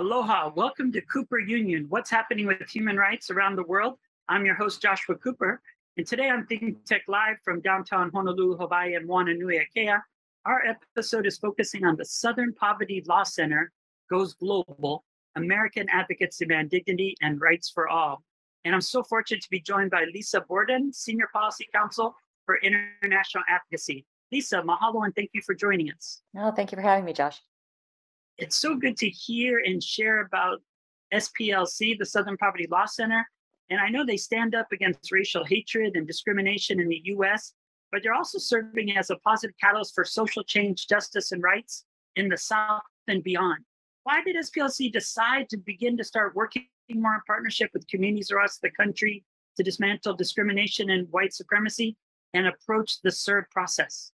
Aloha, welcome to Cooper Union. What's happening with human rights around the world? I'm your host, Joshua Cooper, and today I'm Think Tech Live from downtown Honolulu, Hawaii, and Wananui Akea. Our episode is focusing on the Southern Poverty Law Center Goes Global American Advocates Demand Dignity and Rights for All. And I'm so fortunate to be joined by Lisa Borden, Senior Policy Counsel for International Advocacy. Lisa, mahalo and thank you for joining us. No, thank you for having me, Josh. It's so good to hear and share about SPLC, the Southern Poverty Law Center. And I know they stand up against racial hatred and discrimination in the US, but they're also serving as a positive catalyst for social change, justice, and rights in the South and beyond. Why did SPLC decide to begin to start working more in partnership with communities across the country to dismantle discrimination and white supremacy and approach the CERD process?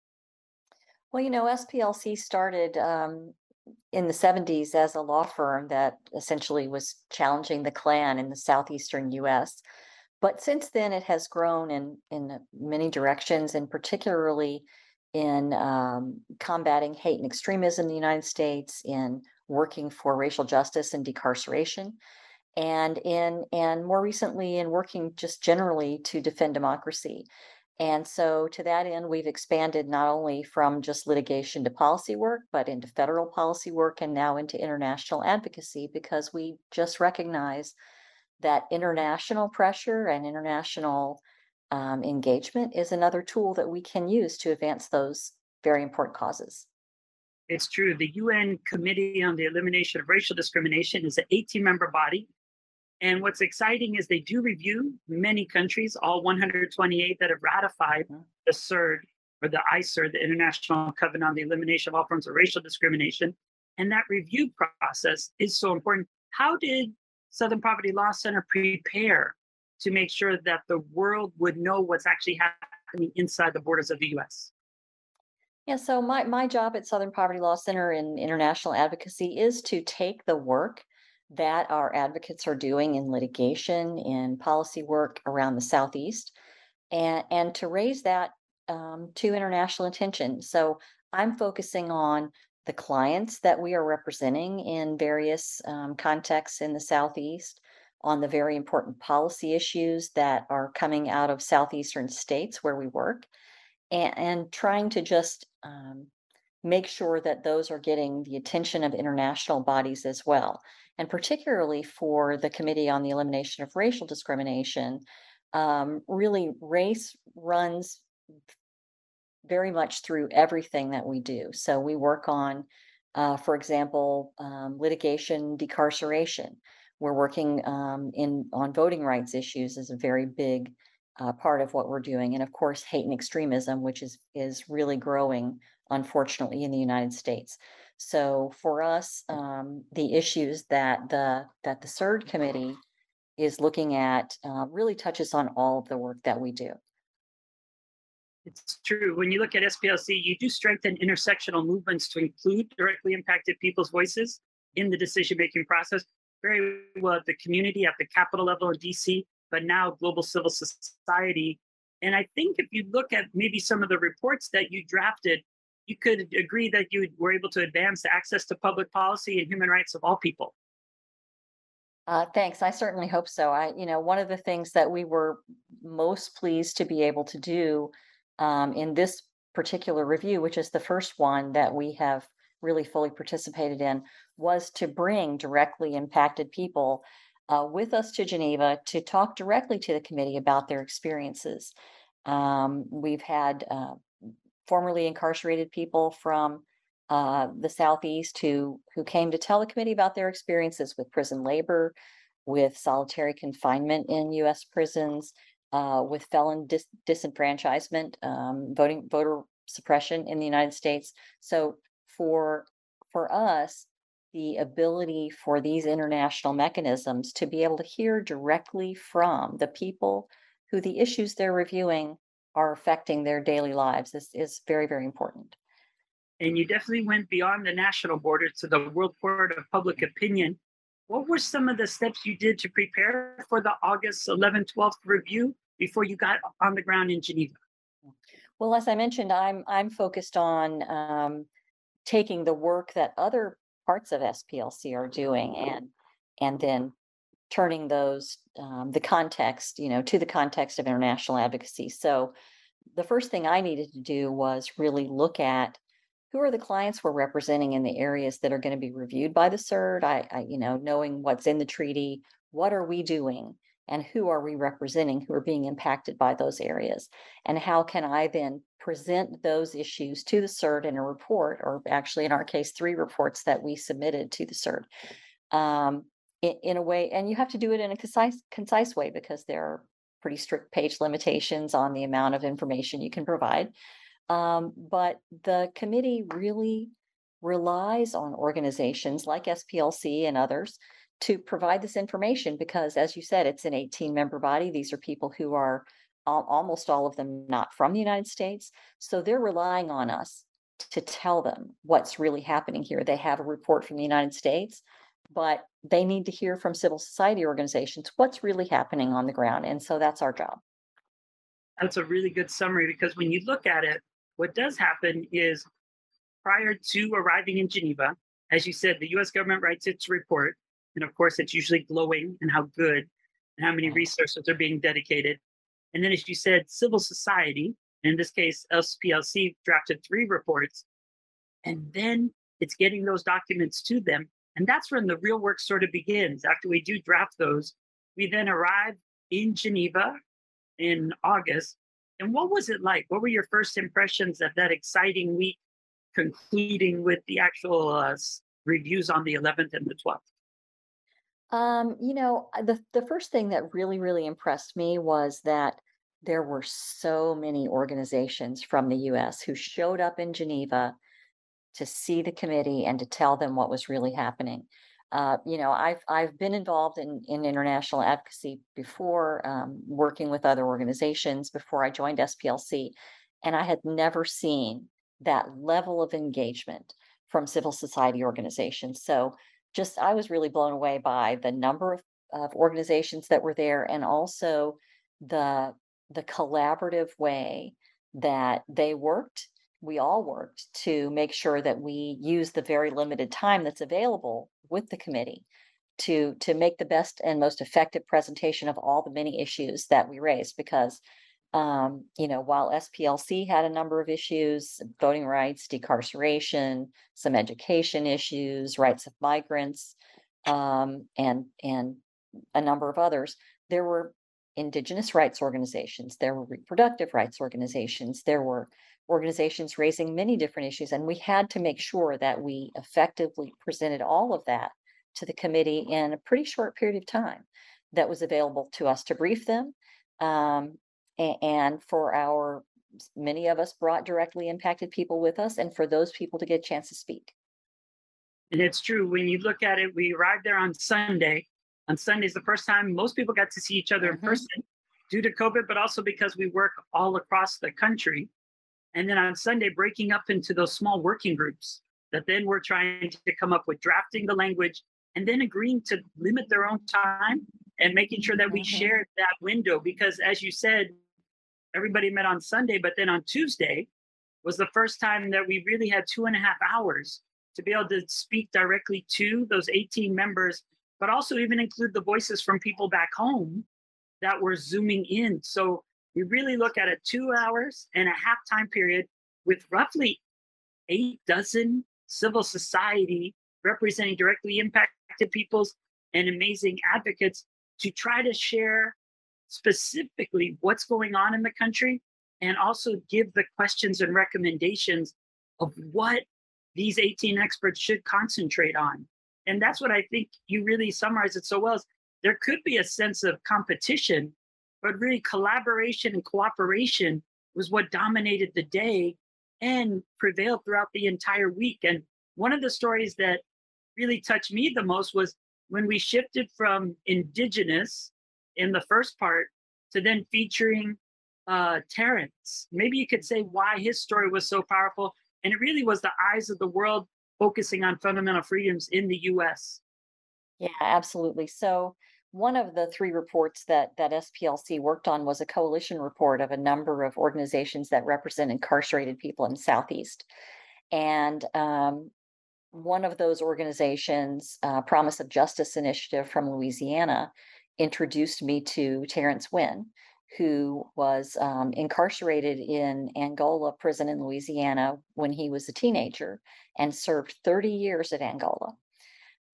Well, you know, SPLC started um, in the 70s as a law firm that essentially was challenging the Klan in the southeastern US. But since then, it has grown in, in many directions, and particularly in um, combating hate and extremism in the United States, in working for racial justice and decarceration, and in and more recently in working just generally to defend democracy. And so, to that end, we've expanded not only from just litigation to policy work, but into federal policy work and now into international advocacy because we just recognize that international pressure and international um, engagement is another tool that we can use to advance those very important causes. It's true. The UN Committee on the Elimination of Racial Discrimination is an 18 member body and what's exciting is they do review many countries, all 128 that have ratified the CERD or the ICERD, the International Covenant on the Elimination of All Forms of Racial Discrimination. And that review process is so important. How did Southern Poverty Law Center prepare to make sure that the world would know what's actually happening inside the borders of the US? Yeah, so my, my job at Southern Poverty Law Center in international advocacy is to take the work that our advocates are doing in litigation, in policy work around the Southeast, and, and to raise that um, to international attention. So I'm focusing on the clients that we are representing in various um, contexts in the Southeast, on the very important policy issues that are coming out of Southeastern states where we work, and, and trying to just um, make sure that those are getting the attention of international bodies as well and particularly for the Committee on the Elimination of Racial Discrimination, um, really race runs very much through everything that we do. So we work on, uh, for example, um, litigation decarceration. We're working um, in on voting rights issues is a very big uh, part of what we're doing, and of course, hate and extremism, which is is really growing, unfortunately, in the United States. So for us, um, the issues that the that the CERD committee is looking at uh, really touches on all of the work that we do. It's true. When you look at SPLC, you do strengthen intersectional movements to include directly impacted people's voices in the decision making process. Very well at the community, at the capital level in DC, but now global civil society. And I think if you look at maybe some of the reports that you drafted, you could agree that you were able to advance access to public policy and human rights of all people. Uh, thanks. I certainly hope so. I, you know, one of the things that we were most pleased to be able to do um, in this particular review, which is the first one that we have really fully participated in, was to bring directly impacted people uh, with us to Geneva to talk directly to the committee about their experiences. Um, we've had uh, formerly incarcerated people from uh, the southeast who who came to tell the committee about their experiences with prison labor, with solitary confinement in U.S. prisons, uh, with felon dis- disenfranchisement, um, voting voter suppression in the United States. So for for us, the ability for these international mechanisms to be able to hear directly from the people who the issues they're reviewing are affecting their daily lives is, is very, very important. And you definitely went beyond the national border to the World Court of Public Opinion. What were some of the steps you did to prepare for the August 11th, 12th review before you got on the ground in Geneva? Well, as I mentioned, I'm I'm focused on um, taking the work that other parts of SPLC are doing and, and then turning those, um, the context, you know, to the context of international advocacy. So the first thing I needed to do was really look at who are the clients we're representing in the areas that are going to be reviewed by the CERD? I, I, you know, knowing what's in the treaty, what are we doing? And who are we representing who are being impacted by those areas? And how can I then present those issues to the CERD in a report, or actually in our case, three reports that we submitted to the CERD um, in, in a way, and you have to do it in a concise, concise way because there are pretty strict page limitations on the amount of information you can provide. Um, but the committee really relies on organizations like SPLC and others to provide this information because as you said, it's an eighteen member body. These are people who are al- almost all of them not from the United States. So they're relying on us to tell them what's really happening here. They have a report from the United States, but they need to hear from civil society organizations what's really happening on the ground. And so that's our job. That's a really good summary because when you look at it, what does happen is prior to arriving in Geneva, as you said, the US government writes its report. And of course, it's usually glowing and how good and how many resources are being dedicated. And then, as you said, civil society, in this case, SPLC, drafted three reports. And then it's getting those documents to them. And that's when the real work sort of begins. After we do draft those, we then arrive in Geneva in August. And what was it like? What were your first impressions of that exciting week, concluding with the actual uh, reviews on the 11th and the 12th? Um, you know, the the first thing that really, really impressed me was that there were so many organizations from the US who showed up in Geneva to see the committee and to tell them what was really happening. Uh, you know, I've I've been involved in in international advocacy before, um, working with other organizations before I joined SPLC, and I had never seen that level of engagement from civil society organizations. So just I was really blown away by the number of, of organizations that were there and also the the collaborative way that they worked we all worked to make sure that we use the very limited time that's available with the committee to to make the best and most effective presentation of all the many issues that we raised because um, you know, while SPLC had a number of issues, voting rights, decarceration, some education issues, rights of migrants, um, and and a number of others, there were indigenous rights organizations, there were reproductive rights organizations, there were organizations raising many different issues, and we had to make sure that we effectively presented all of that to the committee in a pretty short period of time that was available to us to brief them. Um, a- and for our, many of us brought directly impacted people with us, and for those people to get a chance to speak. And it's true. When you look at it, we arrived there on Sunday. On Sunday is the first time most people got to see each other in Mhm. person due to COVID, but also because we work all across the country. And then on Sunday, breaking up into those small working groups that then we're trying to come up with drafting the language and then agreeing to limit their own time and making sure that we Mhm. shared that window. Because as you said, everybody met on Sunday, but then on Tuesday was the first time that we really had two and a half hours to be able to speak directly to those 18 members, but also even include the voices from people back home that were zooming in. So we really look at a two hours and a half time period with roughly eight dozen civil society representing directly impacted peoples and amazing advocates to try to share specifically what's going on in the country and also give the questions and recommendations of what these 18 experts should concentrate on. And that's what I think you really summarize it so well. Is there could be a sense of competition, but really collaboration and cooperation was what dominated the day and prevailed throughout the entire week. And one of the stories that really touched me the most was when we shifted from indigenous in the first part to then featuring uh, Terrence. Maybe you could say why his story was so powerful. And it really was the eyes of the world focusing on fundamental freedoms in the US. Yeah, absolutely. So one of the three reports that that SPLC worked on was a coalition report of a number of organizations that represent incarcerated people in Southeast. And um, one of those organizations, uh, Promise of Justice Initiative from Louisiana, introduced me to Terrence Winn, who was um, incarcerated in Angola prison in Louisiana when he was a teenager and served 30 years at Angola.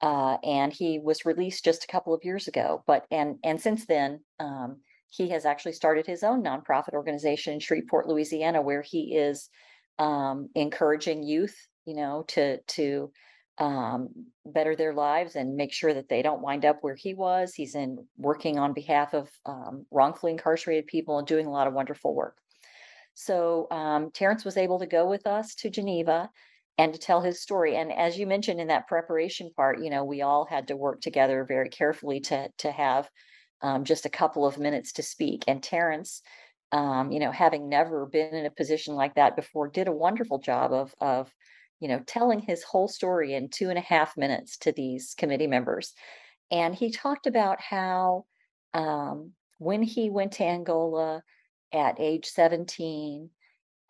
Uh, and he was released just a couple of years ago. But and and since then, um, he has actually started his own nonprofit organization in Shreveport, Louisiana, where he is um, encouraging youth, you know, to to um, better their lives and make sure that they don't wind up where he was. He's in working on behalf of um, wrongfully incarcerated people and doing a lot of wonderful work. So um, Terrence was able to go with us to Geneva and to tell his story. And as you mentioned in that preparation part, you know, we all had to work together very carefully to to have um, just a couple of minutes to speak. And Terrence, um, you know, having never been in a position like that before, did a wonderful job of of you know telling his whole story in two and a half minutes to these committee members. And he talked about how um, when he went to Angola at age 17,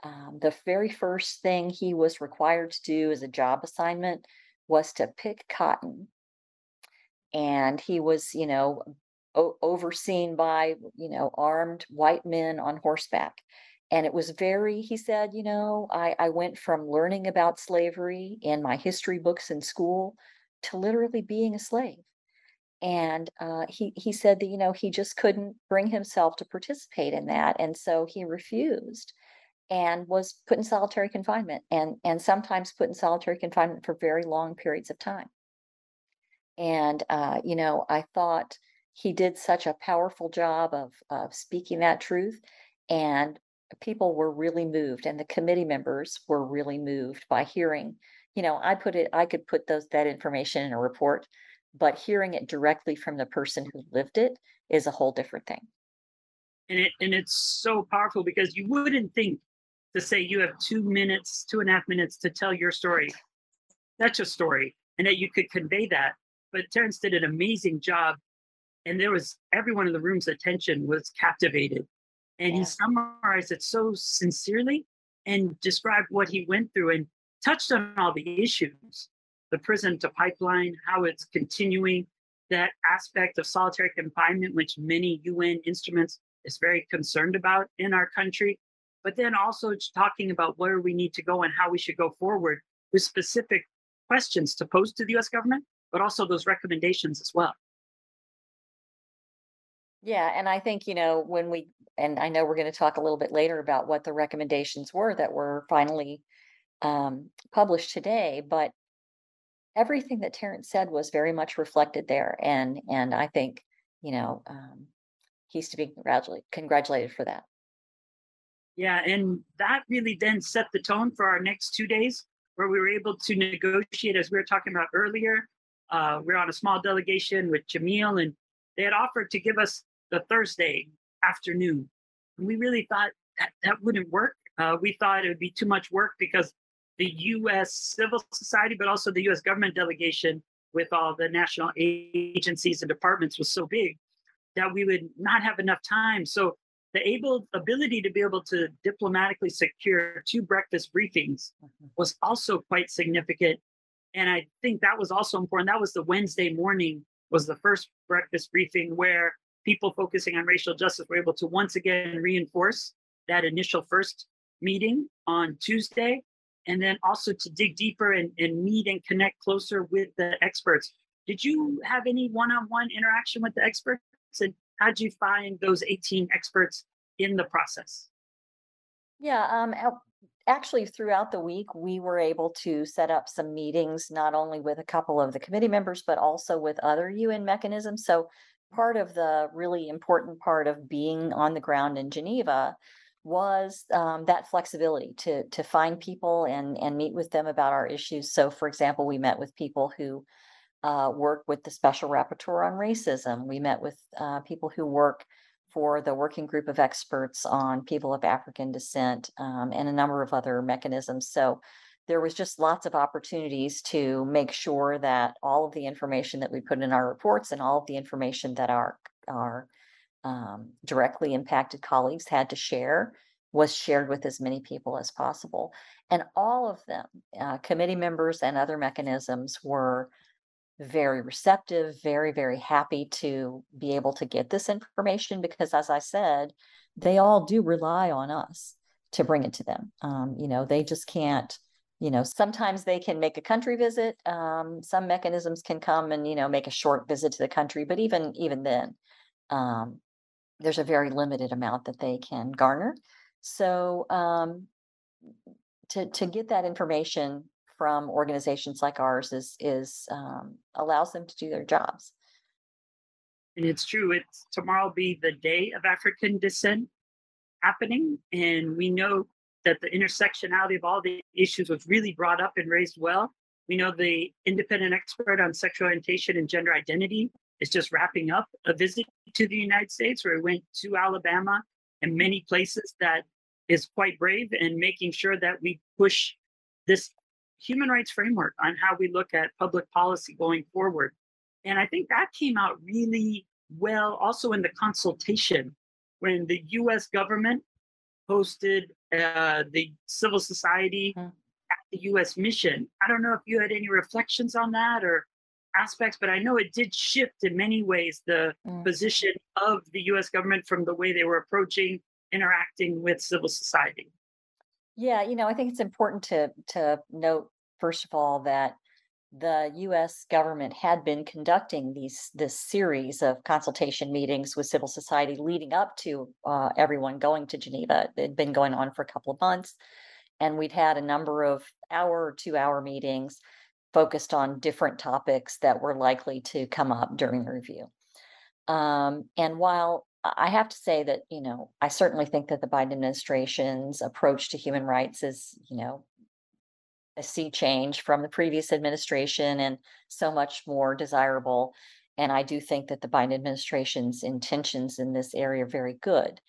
um, the very first thing he was required to do as a job assignment was to pick cotton. And he was, you know, o- overseen by, you know, armed white men on horseback. And it was very, he said, you know, I, I went from learning about slavery in my history books in school to literally being a slave. And uh, he he said that you know he just couldn't bring himself to participate in that, and so he refused and was put in solitary confinement and and sometimes put in solitary confinement for very long periods of time. And uh, you know i thought he did such a powerful job of of speaking that truth and people were really moved and the committee members were really moved by hearing you know i put it i could put those that information in a report but hearing it directly from the person who lived it is a whole different thing. And it and it's so powerful because you wouldn't think to say you have two minutes, two and a half minutes to tell your story. That's your story, and that you could convey that. But Terrence did an amazing job, and there was everyone in the room's attention was captivated, and Yeah. he summarized it so sincerely and described what he went through and touched on all the issues, the prison to pipeline, how it's continuing, that aspect of solitary confinement, which many UN instruments is very concerned about in our country but then also talking about where we need to go and how we should go forward with specific questions to pose to the US government, but also those recommendations as well. Yeah, and I think, you know, when we, and I know we're going to talk a little bit later about what the recommendations were that were finally um, published today, but everything that Terrence said was very much reflected there. And, and I think, you know, um, he's to be congratulated, congratulated for that. Yeah, and that really then set the tone for our next two days, where we were able to negotiate, as we were talking about earlier. Uh, we are on a small delegation with Jamil, and they had offered to give us the Thursday afternoon. And we really thought that that wouldn't work. Uh, we thought it would be too much work because the U.S. civil society, but also the U.S. government delegation with all the national agencies and departments was so big that we would not have enough time. So the able ability to be able to diplomatically secure two breakfast briefings Mhm. was also quite significant. And i think that was also important. That was the wednesday morning was the first breakfast briefing where people focusing on racial justice were able to once again reinforce that initial first meeting on tuesday. And then also to dig deeper and, and meet and connect closer with the experts. Did you have any one-on-one interaction with the experts? And how'd you find those 18 experts in the process? Yeah, um, actually, throughout the week, we were able to set up some meetings, not only with a couple of the committee members, but also with other UN mechanisms. So part of the really important part of being on the ground in Geneva was um, that flexibility to to find people and and meet with them about our issues. So, for example, we met with people who uh, work with the Special Rapporteur on Racism. We met with uh, people who work for the working group of experts on people of African descent um, and a number of other mechanisms. So there was just lots of opportunities to make sure that all of the information that we put in our reports and all of the information that our our um, directly impacted colleagues had to share was shared with as many people as possible. And all of them, uh, committee members and other mechanisms were very receptive, very, very happy to be able to get this information because as I said, they all do rely on us to bring it to them. Um, you know, they just can't, you know, sometimes they can make a country visit. Um, some mechanisms can come and, you know, make a short visit to the country, but even even then, um, there's a very limited amount that they can garner. So um, to to get that information from organizations like ours is is um, allows them to do their jobs. And it's true. It's tomorrow will be the day of African descent happening, and we know that the intersectionality of all the issues was really brought up and raised well. We know the independent expert on sexual orientation and gender identity is just wrapping up a visit to the United States where he went to Alabama and many places that is quite brave and making sure that we push this human rights framework on how we look at public policy going forward. And I think that came out really well also in the consultation when the US government hosted uh, the civil society Mhm. at the US mission. I don't know if you had any reflections on that or aspects, but I know it did shift in many ways the Mm. position of the US government from the way they were approaching interacting with civil society. Yeah, you know, I think it's important to to note first of all that the US government had been conducting these this series of consultation meetings with civil society leading up to uh, everyone going to Geneva. It had been going on for a couple of months, and we'd had a number of hour two hour meetings focused on different topics that were likely to come up during the review. Um, and while I have to say that, you know, I certainly think that the Biden administration's approach to human rights is, you know, a sea change from the previous administration and so much more desirable. And I do think that the Biden administration's intentions in this area are very good.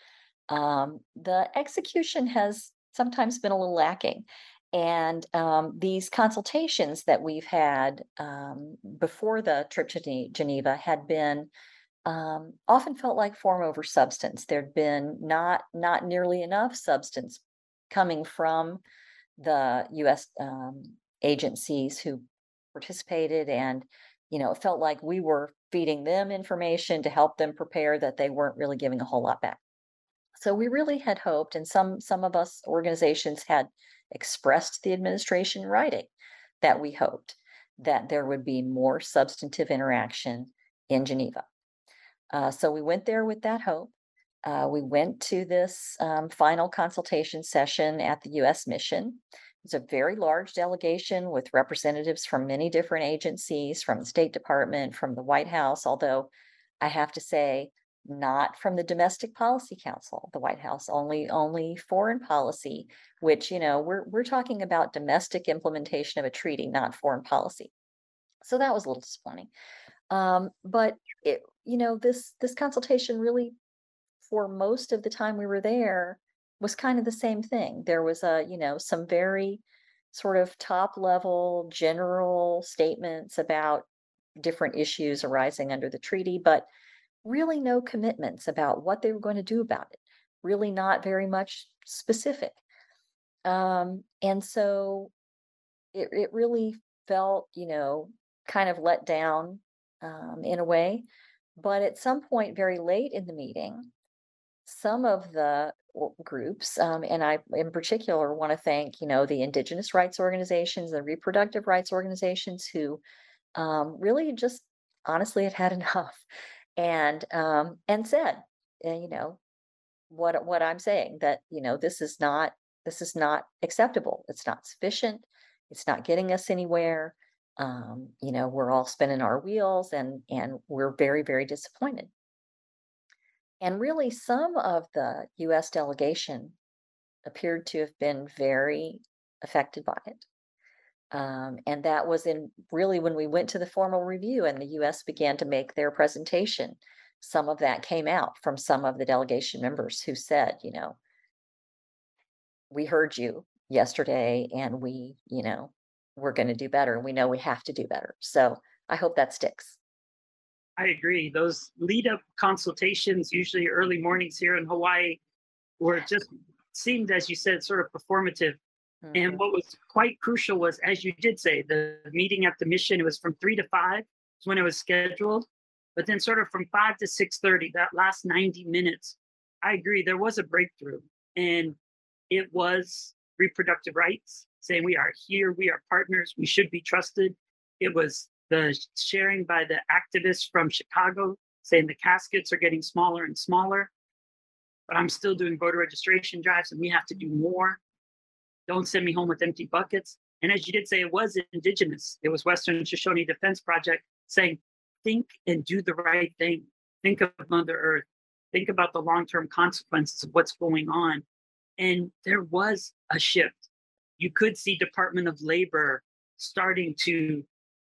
Um, the execution has sometimes been a little lacking. And um, these consultations that we've had um, before the trip to Geneva had been um, often felt like form over substance. There'd been not not nearly enough substance coming from the U.S. Um, agencies who participated, and you know, it felt like we were feeding them information to help them prepare that they weren't really giving a whole lot back. So we really had hoped, and some some of us organizations had expressed the administration writing that we hoped that there would be more substantive interaction in Geneva. Uh, so we went there with that hope. Uh, we went to this um, final consultation session at the U.S. mission. It's a very large delegation with representatives from many different agencies, from the State Department, from the White House, although I have to say, not from the Domestic Policy Council, the White House, only only foreign policy, which, you know, we're we're talking about domestic implementation of a treaty, not foreign policy. So that was a little disappointing. Um, but it, you know, this this consultation really, for most of the time we were there, was kind of the same thing. There was a, you know, some very sort of top level general statements about different issues arising under the treaty, but really no commitments about what they were going to do about it. Really not very much specific. Um, and so it it really felt, you know, kind of let down um, in a way. But at some point, very late in the meeting, some of the groups, um, and I in particular want to thank, you know, the indigenous rights organizations, the reproductive rights organizations who um, really just honestly had had enough and um, and said, uh, you know, what what I'm saying that, you know, this is not this is not acceptable. It's not sufficient. It's not getting us anywhere. Um, you know, we're all spinning our wheels and and we're very, very disappointed. And really, some of the US delegation appeared to have been very affected by it. Um, and that was in really when we went to the formal review and the US began to make their presentation. Some of that came out from some of the delegation members who said, you know, we heard you yesterday and we, you know, we're going to do better. We know we have to do better. So I hope that sticks. I agree. Those lead up consultations, usually early mornings here in Hawaii, were just seemed, as you said, sort of performative. And Mhm. what was quite crucial was, as you did say, the meeting at the mission, it was from three to five, is when it was scheduled. But then sort of from five to six thirty, that last ninety minutes, I agree, there was a breakthrough. And it was reproductive rights, saying we are here, we are partners, we should be trusted. It was the sharing by the activists from Chicago saying the caskets are getting smaller and smaller. But I'm still doing voter registration drives and we have to do more. Don't send me home with empty buckets. And as you did say, it was indigenous. It was Western Shoshone Defense Project saying, think and do the right thing. Think of Mother Earth. Think about the long term consequences of what's going on. And there was a shift. You could see Department of Labor starting to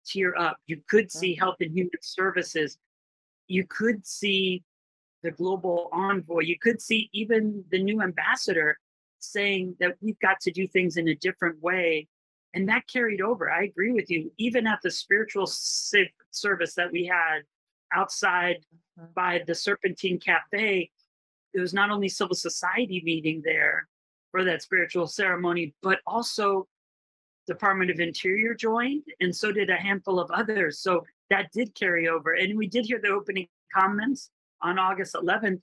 tear up. You could see Mhm. Health and Human Services. You could see the global envoy. You could see even the new ambassador saying that we've got to do things in a different way. And that carried over. I agree with you. Even at the spiritual service that we had outside Mhm. by the Serpentine Cafe, it was not only civil society meeting there for that spiritual ceremony, but also Department of Interior joined, and so did a handful of others. So that did carry over. And we did hear the opening comments on August 11th,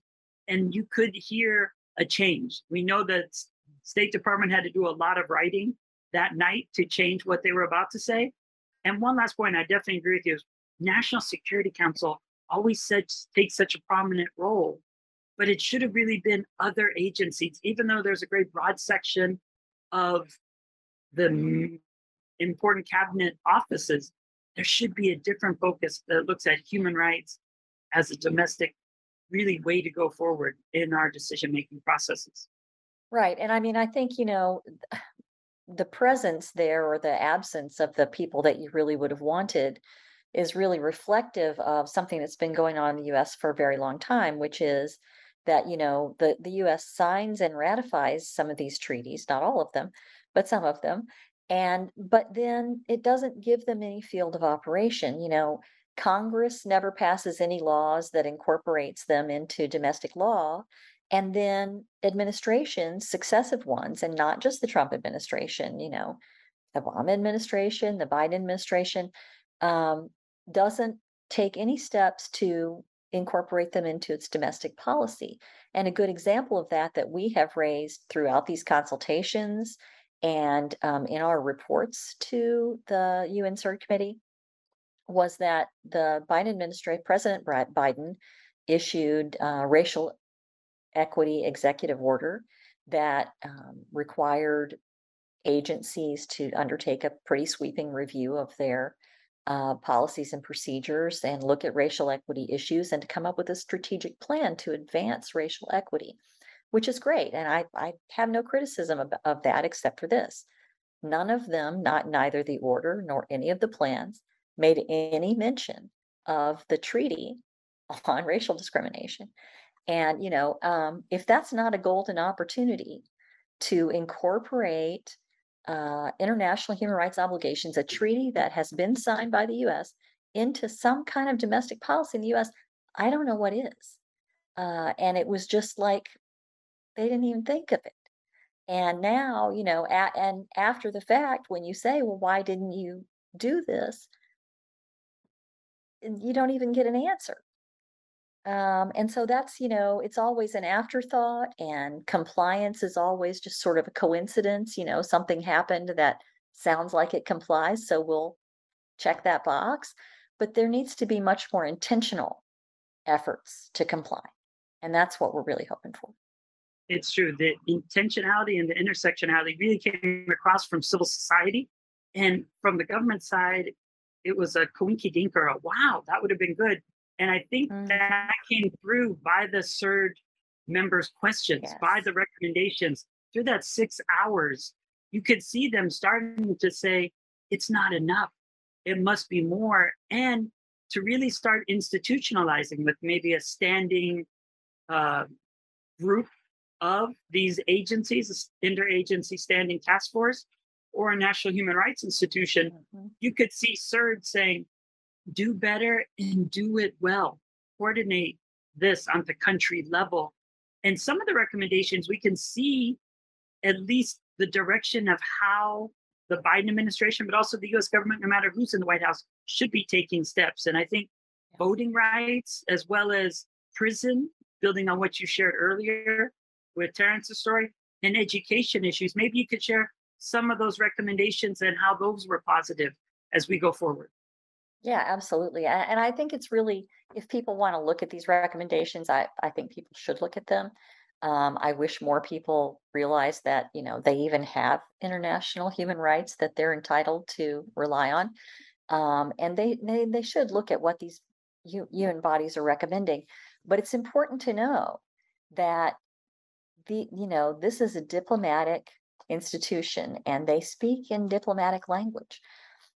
and you could hear a change. We know that State Department had to do a lot of writing that night to change what they were about to say. And one last point, I definitely agree with you. is National Security Council always said takes such a prominent role, but it should have really been other agencies, even though there's a great broad section of the mm-hmm. important cabinet offices, there should be a different focus that looks at human rights as a domestic, really way to go forward in our decision making processes. Right. And I mean, I think, you know, the presence there or the absence of the people that you really would have wanted is really reflective of something that's been going on in the US for a very long time, which is that, you know, the, the US signs and ratifies some of these treaties, not all of them, but some of them. And, but then it doesn't give them any field of operation. You know, Congress never passes any laws that incorporates them into domestic law. And then administrations, successive ones, and not just the Trump administration, you know, the Obama administration, the Biden administration, um, doesn't take any steps to incorporate them into its domestic policy. And a good example of that that we have raised throughout these consultations and um, in our reports to the UN CERD committee was that the Biden administration, President Biden issued uh, racial equity executive order that um, required agencies to undertake a pretty sweeping review of their uh, policies and procedures and look at racial equity issues and to come up with a strategic plan to advance racial equity, which is great. And I, I have no criticism of, of that except for this. None of them, not neither the order nor any of the plans, made any mention of the treaty on racial discrimination. And, you know, um, if that's not a golden opportunity to incorporate uh, international human rights obligations, a treaty that has been signed by the US, into some kind of domestic policy in the US, I don't know what is. Uh, and it was just like they didn't even think of it. And now, you know, and after the fact, when you say, well, why didn't you do this? You don't even get an answer. Um, and so that's, you know, it's always an afterthought and compliance is always just sort of a coincidence, you know, something happened that sounds like it complies, so we'll check that box. But there needs to be much more intentional efforts to comply. And that's what we're really hoping for. It's true. The intentionality and the intersectionality really came across from civil society. And from the government side, it was a coinky dink or a wow, that would have been good. And I think Mhm. that came through by the CERD members' questions, by the recommendations. Through that six hours, you could see them starting to say, it's not enough. It must be more. And to really start institutionalizing with maybe a standing uh, group of these agencies, this interagency standing task force, or a national human rights institution, Mhm. you could see CERD saying, do better and do it well. Coordinate this on the country level. And some of the recommendations we can see at least the direction of how the Biden administration, but also the US government, no matter who's in the White House, should be taking steps. And I think voting rights, as well as prison, building on what you shared earlier with Terrence's story, and education issues, maybe you could share some of those recommendations and how those were positive as we go forward. Yeah, absolutely. And I think it's really, if people want to look at these recommendations, I, I think people should look at them. Um, I wish more people realize that, you know, they even have international human rights that they're entitled to rely on. Um, and they, they, they should look at what these UN bodies are recommending. But it's important to know that the, you know, this is a diplomatic institution and they speak in diplomatic language.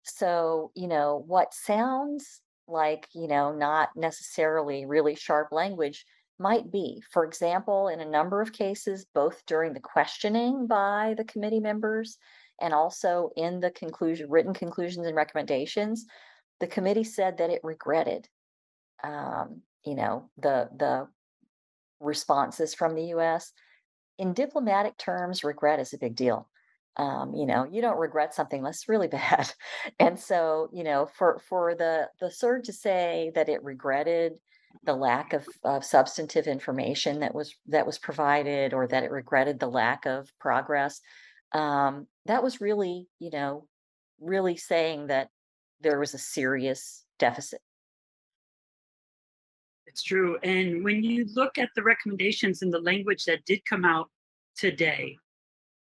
So, you know, what sounds like, you know, not necessarily really sharp language might be. For example, in a number of cases, both during the questioning by the committee members and also in the conclusion, written conclusions and recommendations, the committee said that it regretted, um, you know, the, the responses from the US. In diplomatic terms, regret is a big deal. Um, you know you don't regret something that's really bad. And so you know for for the the CERD to say that it regretted the lack of, of substantive information that was that was provided or that it regretted the lack of progress um, that was really you know really saying that there was a serious deficit It's true. And when you look at the recommendations and the language that did come out today,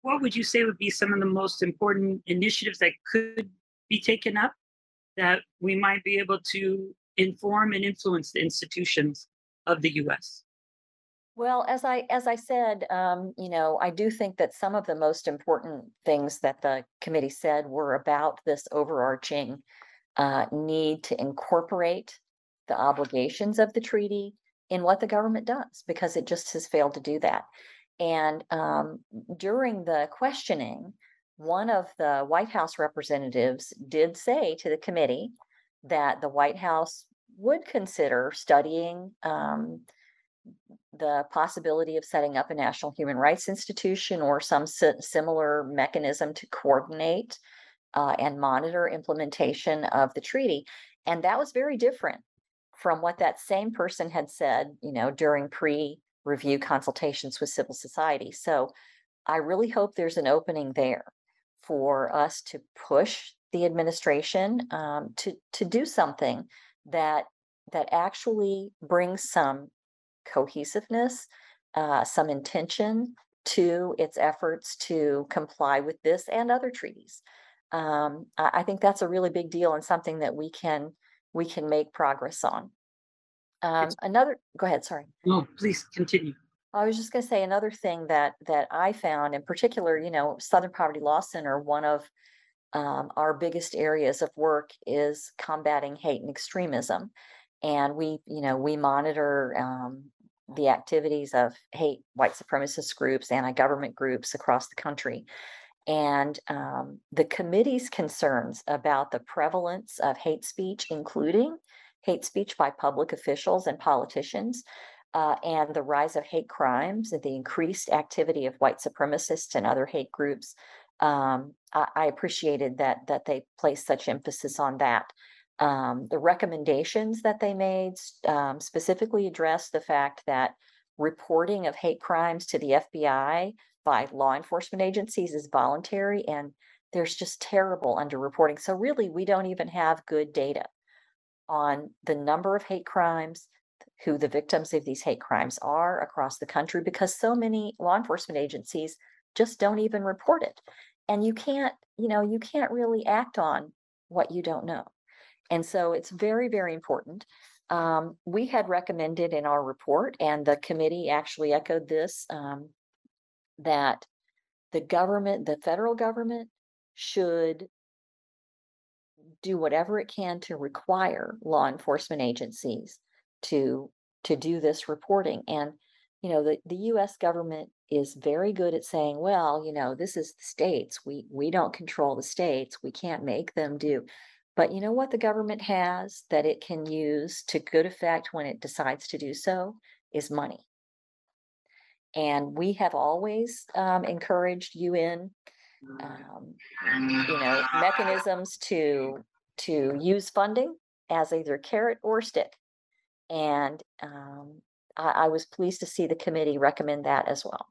what would you say would be some of the most important initiatives that could be taken up that we might be able to inform and influence the institutions of the US? Well, as I as I said, um, you know, I do think that some of the most important things that the committee said were about this overarching uh, need to incorporate the obligations of the treaty in what the government does, because it just has failed to do that. And um, during the questioning, one of the White House representatives did say to the committee that the White House would consider studying um, the possibility of setting up a national human rights institution or some si- similar mechanism to coordinate uh, and monitor implementation of the treaty. And that was very different from what that same person had said, you know, during pre review consultations with civil society. So I really hope there's an opening there for us to push the administration um, to to do something that that actually brings some cohesiveness, uh, some intention to its efforts to comply with this and other treaties. Um, I, I think that's a really big deal and something that we can we can make progress on. Um, another, go ahead, sorry. no, please continue. I was just gonna say another thing that that I found in particular, you know, Southern Poverty Law Center, one of um, our biggest areas of work is combating hate and extremism. And we, you know, we monitor um, the activities of hate, white supremacist groups, anti-government groups across the country. And um, the committee's concerns about the prevalence of hate speech, including hate speech by public officials and politicians, uh, and the rise of hate crimes and the increased activity of white supremacists and other hate groups. Um, I, I appreciated that that they placed such emphasis on that. Um, the recommendations that they made um, specifically addressed the fact that reporting of hate crimes to the FBI by law enforcement agencies is voluntary, and there's just terrible underreporting. So really, we don't even have good data on the number of hate crimes, who the victims of these hate crimes are across the country because so many law enforcement agencies just don't even report it. And you can't, you know, you can't really act on what you don't know. And so it's very, very important. Um, we had recommended in our report, and the committee actually echoed this, um, that the government, the federal government should do whatever it can to require law enforcement agencies to to do this reporting. And you know the, the US government is very good at saying well you know this is the states. We we don't control the states. We can't make them do. But you know what the government has that it can use to good effect when it decides to do so is money And we have always um, encouraged UN, um, you know, mechanisms to to use funding as either carrot or stick. And um, I, I was pleased to see the committee recommend that as well.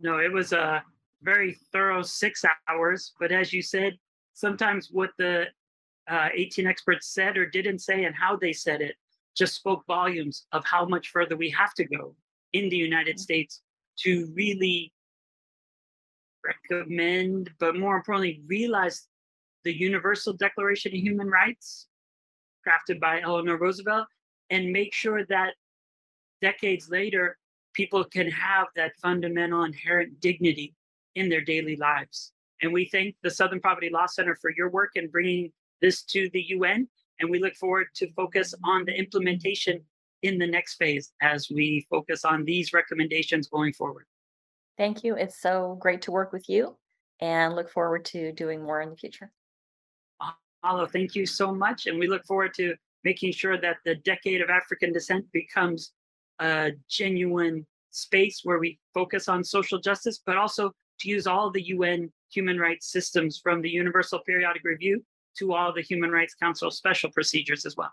No, it was a very thorough six hours. But as you said, sometimes what the uh, 18 experts said or didn't say and how they said it just spoke volumes of how much further we have to go in the United States to really recommend, but more importantly, realize the Universal Declaration of Human Rights crafted by Eleanor Roosevelt and make sure that decades later, people can have that fundamental inherent dignity in their daily lives. And we thank the Southern Poverty Law Center for your work in bringing this to the UN. And we look forward to focus on the implementation in the next phase as we focus on these recommendations going forward. Thank you. It's so great to work with you and look forward to doing more in the future. Mahalo, thank you so much. And we look forward to making sure that the Decade of African Descent becomes a genuine space where we focus on social justice, but also to use all the UN human rights systems from the Universal Periodic Review to all the Human Rights Council special procedures as well.